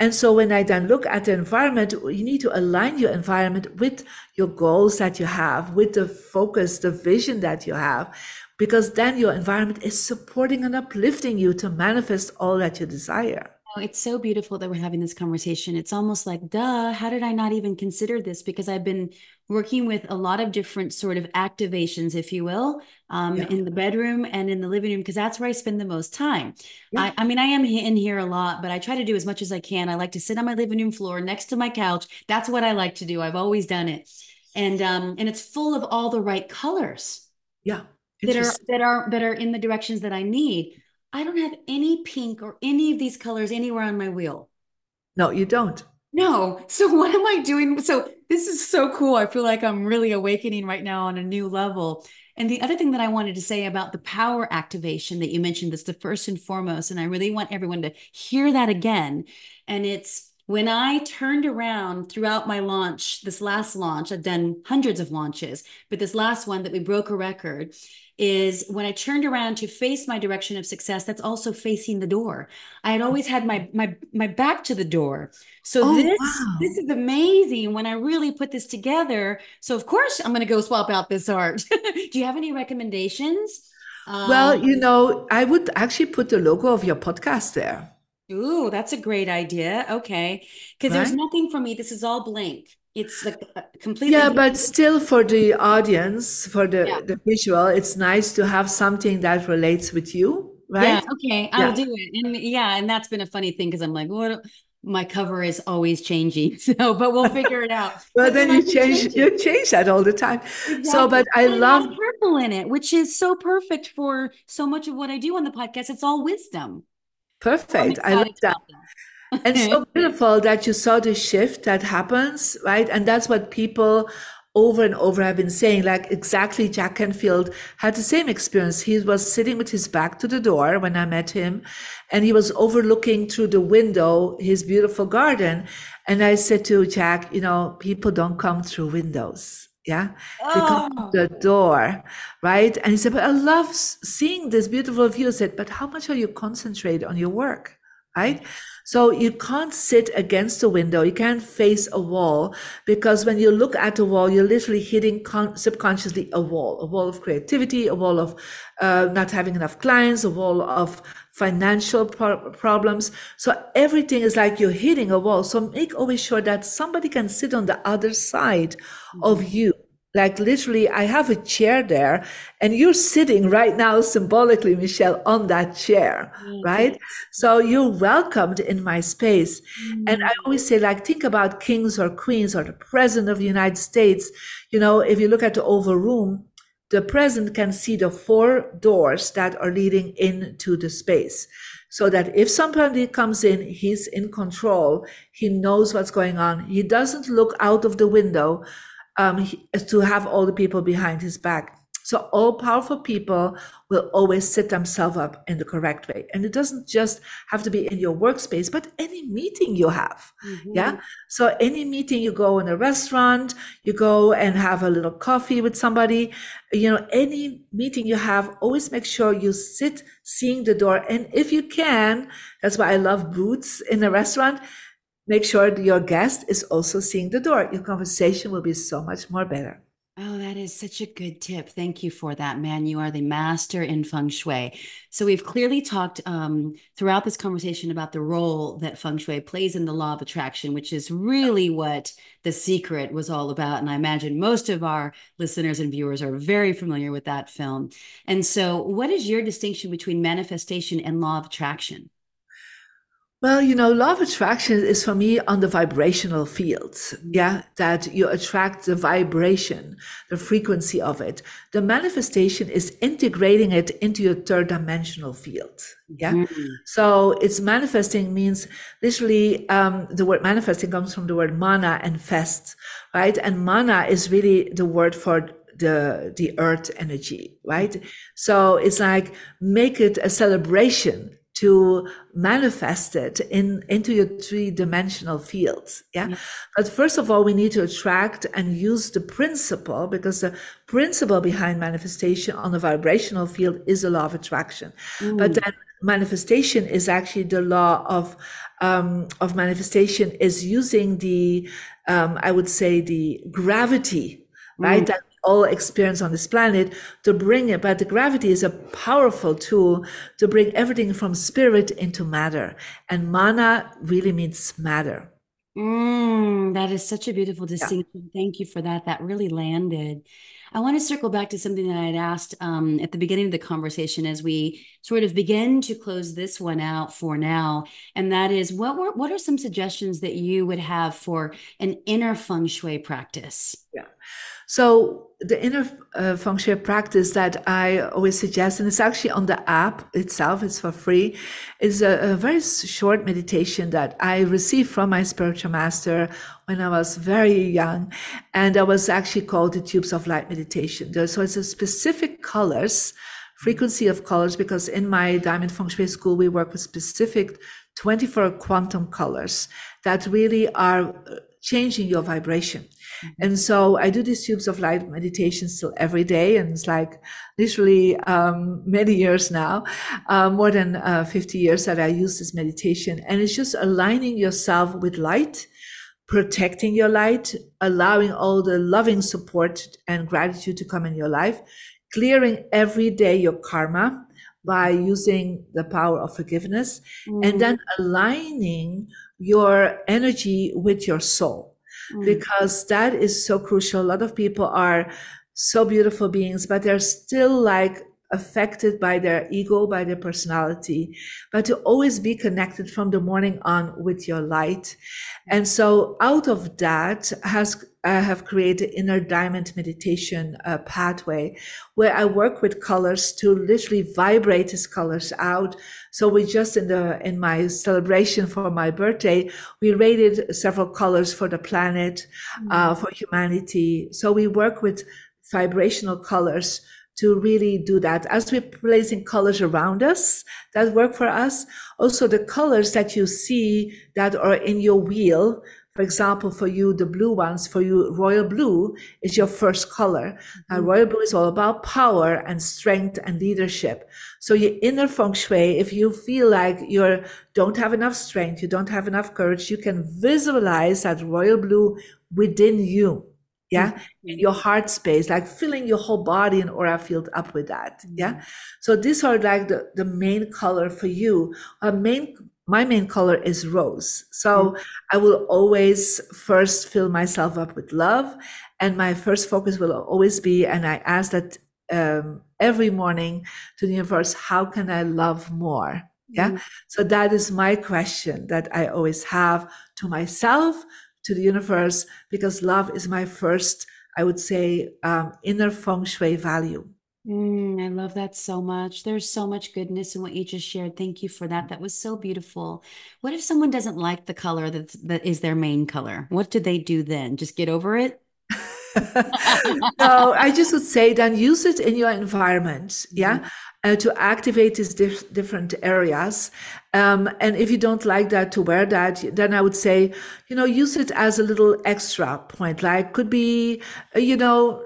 And so when I then look at the environment, you need to align your environment with your goals that you have, with the focus, the vision that you have, because then your environment is supporting and uplifting you to manifest all that you desire. It's so beautiful that we're having this conversation. It's almost like, duh, how did I not even consider this? Because I've been working with a lot of different sort of activations, if you will, um, yeah. in the bedroom and in the living room, because that's where I spend the most time. Yeah. I, I, mean, I am in here a lot, but I try to do as much as I can. I like to sit on my living room floor next to my couch. That's what I like to do. I've always done it. And um, and it's full of all the right colors. Yeah. That are that are that are in the directions that I need I don't have any pink or any of these colors anywhere on my wheel. No, you don't. No. So what am I doing? So this is so cool. I feel like I'm really awakening right now on a new level. And the other thing that I wanted to say about the power activation that you mentioned, that's the first and foremost. And I really want everyone to hear that again. And it's when I turned around throughout my launch, this last launch, I've done hundreds of launches, but this last one that we broke a record is when I turned around to face my direction of success, that's also facing the door. I had always had my my my back to the door. So oh, this wow. this is amazing when I really put this together. So of course I'm going to go swap out this art. Do you have any recommendations? well, um, you know, I would actually put the logo of your podcast there. Ooh, that's a great idea. Okay. Because right? there's nothing for me. This is all blank it's like uh, completely yeah but still for the audience for the yeah. the visual it's nice to have something that relates with you right? Yeah okay i'll yeah. do it. And yeah and that's been a funny thing because i'm like what my cover is always changing so but we'll figure it out. Well but then, you change, change you change that all the time. Exactly. so but i and love purple in it which is so perfect for so much of what i do on the podcast. It's all wisdom. Perfect. I love that and so beautiful that you saw the shift that happens, right? And that's what people over and over have been saying, like exactly Jack Canfield had the same experience. He was sitting with his back to the door when I met him, and he was overlooking through the window his beautiful garden. And I said to Jack, you know, people don't come through windows. Yeah, oh. they come oh. the door, right? And he said, but I love seeing this beautiful view. I said, but how much are you concentrate on your work? right? So you can't sit against a window. You can't face a wall because when you look at a wall, you're literally hitting con- subconsciously a wall, a wall of creativity, a wall of uh, not having enough clients, a wall of financial pro- problems. So everything is like you're hitting a wall. So make always sure that somebody can sit on the other side mm-hmm. of you like literally, I have a chair there and you're sitting right now symbolically, Michelle, on that chair, mm-hmm. right? So you're welcomed in my space. Mm-hmm. And I always say, like, think about kings or queens or the president of the United States. You know, if you look at the Oval Room, the president can see the four doors that are leading into the space so that if somebody comes in, he's in control. He knows what's going on. He doesn't look out of the window um, to have all the people behind his back. So all powerful people will always set themselves up in the correct way. And it doesn't just have to be in your workspace, but any meeting you have. Mm-hmm. Yeah. So any meeting you go in a restaurant, you go and have a little coffee with somebody, you know, any meeting you have, always make sure you sit seeing the door. And if you can, that's why I love boots in a restaurant make sure your guest is also seeing the door. Your conversation will be so much more better. Oh, that is such a good tip. Thank you for that, man. You are the master in feng shui. So, we've clearly talked um, throughout this conversation about the role that feng shui plays in the law of attraction, which is really what the secret was all about. And I imagine most of our listeners and viewers are very familiar with that film. And so, what is your distinction between manifestation and law of attraction? Well, you know, law of attraction is for me on the vibrational field. Yeah, that you attract the vibration, the frequency of it. The manifestation is integrating it into your third dimensional field. Yeah. Mm-hmm. So it's manifesting means literally, um, the word manifesting comes from the word mana and fest, right? And mana is really the word for the the earth energy right so it's like make it a celebration to manifest it in into your three-dimensional fields yeah? yeah? but first of all we need to attract and use the principle because the principle behind manifestation on the vibrational field is the law of attraction mm. but then manifestation is actually the law of um, of manifestation is using the um, i would say the gravity right mm. that all experience on this planet to bring it. But the gravity is a powerful tool to bring everything from spirit into matter. And mana really means matter. Mm, that is such a beautiful distinction. Yeah. Thank you for that. That really landed. I want to circle back to something that I had asked um, at the beginning of the conversation as we sort of begin to close this one out for now, and that is what were what are some suggestions that you would have for an inner feng shui practice? So the inner uh, feng shui practice that I always suggest, and it's actually on the app itself, it's for free, is a, a, very short meditation that I received from my spiritual master when I was very young. And that was actually called the Tubes of Light meditation. So it's a specific colors, frequency of colors, because in my Diamond Feng Shui school, we work with specific 24 quantum colors that really are uh, changing your vibration. Mm-hmm. And so I do these tubes of light meditations still every day. And it's like literally um, many years now, uh, more than uh, 50 years that I use this meditation. And it's just aligning yourself with light, protecting your light, allowing all the loving support and gratitude to come in your life, clearing every day your karma by using the power of forgiveness, mm. and then aligning your energy with your soul mm. because that is so crucial. A lot of people are so beautiful beings, but they're still like affected by their ego, by their personality, but to always be connected from the morning on with your light. And so out of that has I have created inner diamond meditation uh, pathway where I work with colors to literally vibrate these colors out. So we just in the in my celebration for my birthday, we rated several colors for the planet, mm-hmm. uh, for humanity. So we work with vibrational colors to really do that. As we're placing colors around us that work for us, also the colors that you see that are in your wheel. For example, for you, the blue ones, for you, royal blue is your first color. Mm-hmm. royal blue is all about power and strength and leadership. So your inner feng shui, if you feel like you don't have enough strength, you don't have enough courage, you can visualize that royal blue within you yeah mm-hmm. your heart space like filling your whole body and aura field up with that mm-hmm. yeah so these are like the, the main color for you a main my main color is rose. So mm. I will always first fill myself up with love. And my first focus will always be, and I ask that um, every morning to the universe, how can I love more? Yeah. Mm. So that is my question that I always have to myself, to the universe, because love is my first, I would say, um, inner feng shui value. Mm, I love that so much. There's so much goodness in what you just shared. Thank you for that. That was so beautiful. What if someone doesn't like the color that that is their main color? What do they do then? Just get over it? no, I just would say then use it in your environment. Yeah. Mm-hmm. Uh, to activate these dif- different areas. Um, and if you don't like that to wear that, then I would say, you know, use it as a little extra point. Like could be, uh, you know,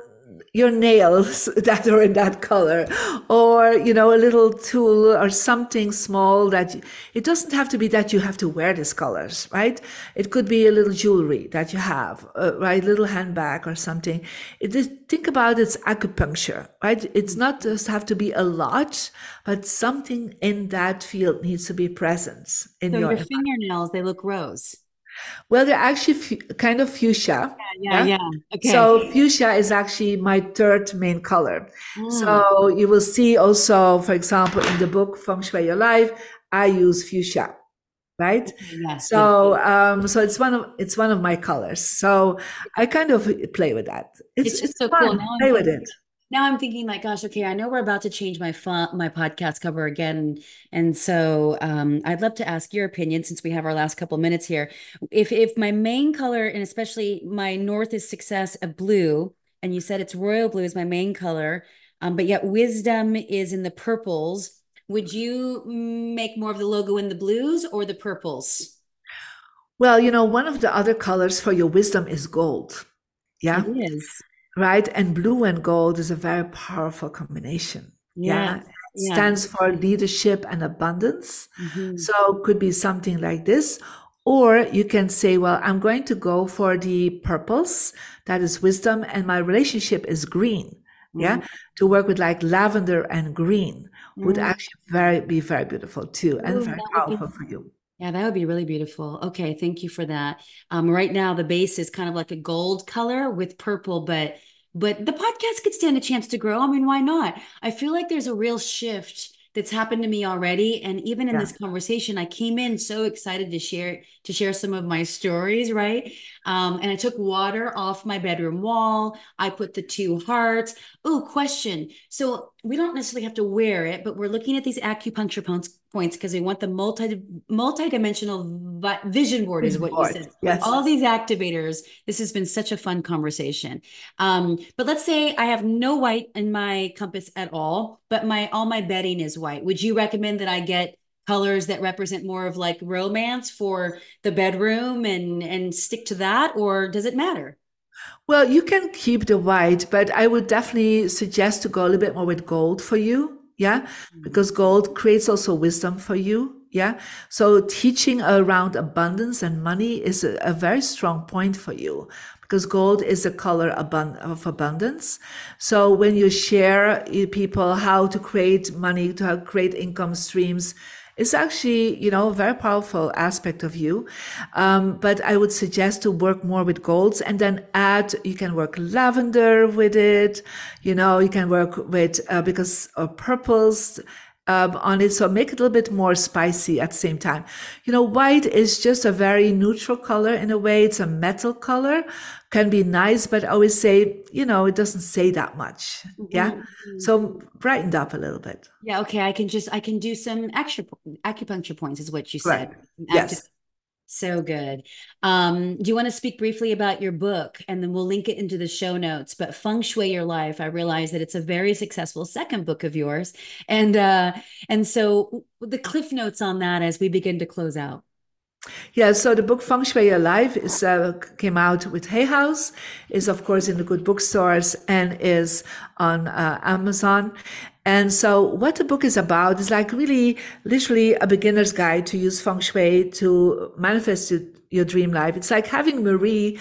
your nails that are in that color or you know a little tool or something small that you, it doesn't have to be that you have to wear these colors right? It could be a little jewelry that you have uh, right? Little handbag or something. It is, think about it's acupuncture right? It's not just have to be a lot but something in that field needs to be present in so your, your fingernails they look rose. Well, they're actually f- kind of fuchsia. Yeah, yeah. Okay. So fuchsia is actually my third main color. Mm. So you will see also, for example, in the book Feng Shui Your Life, I use fuchsia, right? Yes. So, um, so it's one of it's one of my colors. So I kind of play with that. It's, it's just it's so fun. cool. Now play with it now I'm thinking like, gosh, okay, I know we're about to change my font, my podcast cover again, and so um, I'd love to ask your opinion since we have our last couple minutes here. If if my main color and especially my North is success of blue, and you said it's royal blue is my main color, um, but yet wisdom is in the purples. Would you make more of the logo in the blues or the purples? Well, you know, one of the other colors for your wisdom is gold. Yeah. It is right? And blue and gold is a very powerful combination. Yeah. yeah. yeah. Stands for leadership and abundance. Mm-hmm. So could be something like this. Or you can say, well, I'm going to go for the purples. That is wisdom. And my relationship is green. Mm-hmm. Yeah. To work with like lavender and green mm-hmm. would actually very, be very beautiful too. And Ooh, very powerful be- for you. Yeah, that would be really beautiful. Okay, thank you for that. Um, right now the base is kind of like a gold color with purple, but but the podcast could stand a chance to grow. I mean, why not? I feel like there's a real shift that's happened to me already and even in yeah. this conversation i came in so excited to share to share some of my stories right um, and i took water off my bedroom wall i put the two hearts oh question so we don't necessarily have to wear it but we're looking at these acupuncture points points because we want the multi multi-dimensional vision board is what board. you said yes. all these activators this has been such a fun conversation. Um, but let's say i have no white in my compass at all but my all my bedding is white. Would you recommend that i get colors that represent more of like romance for the bedroom and and stick to that or does it matter? Well you can keep the white but i would definitely suggest to go a little bit more with gold for you yeah? Mm-hmm. because gold creates also wisdom for you. Yeah? So teaching around abundance and money is a, a very strong point for you because gold is a color of abundance. So when you share people how to create money to create income streams it's actually, you know, a very powerful aspect of you. Um, but I would suggest to work more with golds and then add, you can work lavender with it. You know, you can work with, uh, because of purples, um, on it. So make it a little bit more spicy at the same time. You know, white is just a very neutral color in a way. It's a metal color, can be nice, but always say, you know, it doesn't say that much. Mm-hmm. Yeah. Mm-hmm. So brightened up a little bit. Yeah. Okay. I can just, I can do some extra acupuncture points is what you said. Right. Yes. So good. Um, do you want to speak briefly about your book? And then we'll link it into the show notes. But Feng Shui Your Life, I realize that it's a very successful second book of yours. And uh, and so the cliff notes on that as we begin to close out. Yeah, so the book Feng Shui Life is uh, came out with Hay House, is of course in the good bookstores and is on uh, Amazon. And so what the book is about is like really literally a beginner's guide to use feng shui to manifest your dream life. It's like having Marie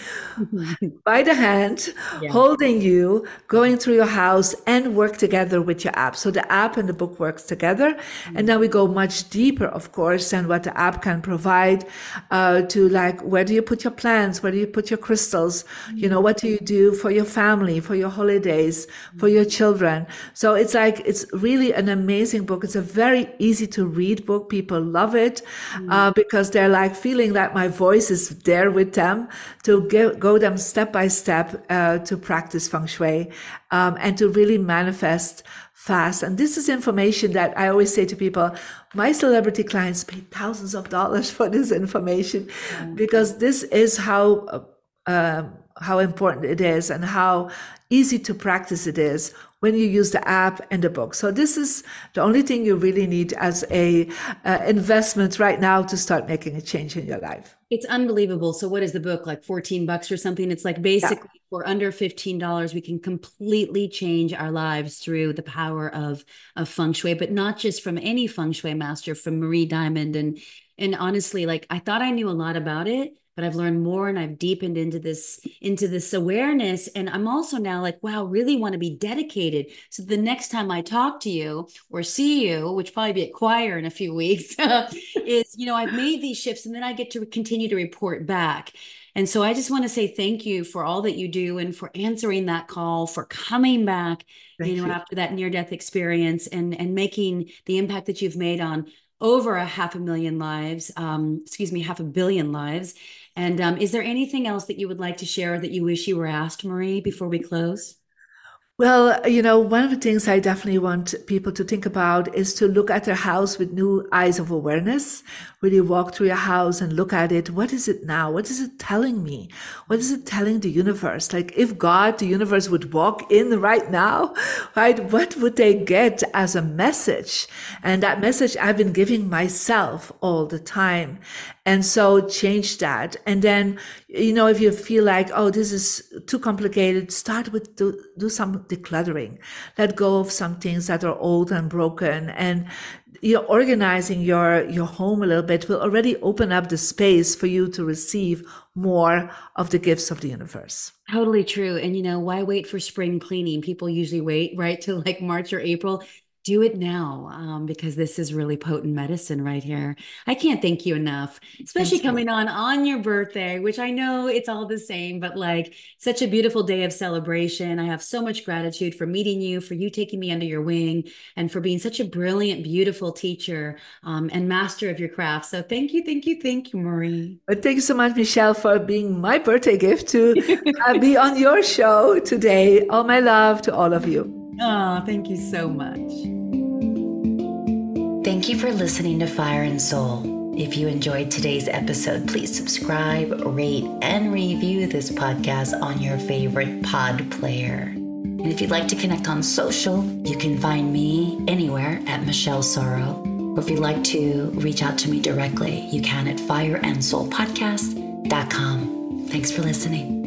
by the hand, yeah. holding you, going through your house and work together with your app. So the app and the book works together. Mm-hmm. And then we go much deeper, of course, than what the app can provide, uh, to like, where do you put your plants? Where do you put your crystals? Mm-hmm. You know, what do you do for your family, for your holidays, for your children? So it's like, it's really an amazing book. It's a very easy to read book. People love it, mm-hmm. uh, because they're like feeling that my voice voice is there with them to go, go them step by step uh, to practice feng shui um, and to really manifest fast. And this is information that I always say to people, my celebrity clients pay thousands of dollars for this information mm-hmm. because this is how, uh, how important it is and how easy to practice it is when you use the app and the book. So this is the only thing you really need as a uh, investment right now to start making a change in your life. It's unbelievable. So what is the book like 14 bucks or something? It's like basically yeah. for under $15 we can completely change our lives through the power of of feng shui, but not just from any feng shui master from Marie Diamond and and honestly like I thought I knew a lot about it but I've learned more and I've deepened into this into this awareness. And I'm also now like wow really want to be dedicated. So the next time I talk to you or see you which probably be at choir in a few weeks is you know I've made these shifts and then I get to continue to report back. And so I just want to say thank you for all that you do and for answering that call for coming back you know you. after that near death experience and and making the impact that you've made on over a half a million lives um, excuse me half a billion lives and um, is there anything else that you would like to share that you wish you were asked, Marie, before we close? Well, you know, one of the things I definitely want people to think about is to look at their house with new eyes of awareness. Really walk through your house and look at it. What is it now? What is it telling me? What is it telling the universe? Like if God, the universe would walk in right now, right? What would they get as a message? And that message I've been giving myself all the time. And so change that. And then, you know, if you feel like, oh, this is too complicated, start with do, do some decluttering. Let go of some things that are old and broken and you know, organizing your, your home a little bit will already open up the space for you to receive more of the gifts of the universe. Totally true. And you know, why wait for spring cleaning? People usually wait, right, till like March or April do it now um, because this is really potent medicine right here. I can't thank you enough, especially Thanks coming on on your birthday, which I know it's all the same, but like such a beautiful day of celebration. I have so much gratitude for meeting you, for you taking me under your wing, and for being such a brilliant, beautiful teacher um, and master of your craft. So thank you, thank you, thank you, Marie. But thank you so much, Michelle, for being my birthday gift to uh, be on your show today. All my love to all of you. Oh, thank you so much. Thank you for listening to Fire and Soul. If you enjoyed today's episode, please subscribe, rate, and review this podcast on your favorite pod player. And if you'd like to connect on social, you can find me anywhere at Michelle Sorro. Or if you'd like to reach out to me directly, you can at fireandsoulpodcast.com. Thanks for listening.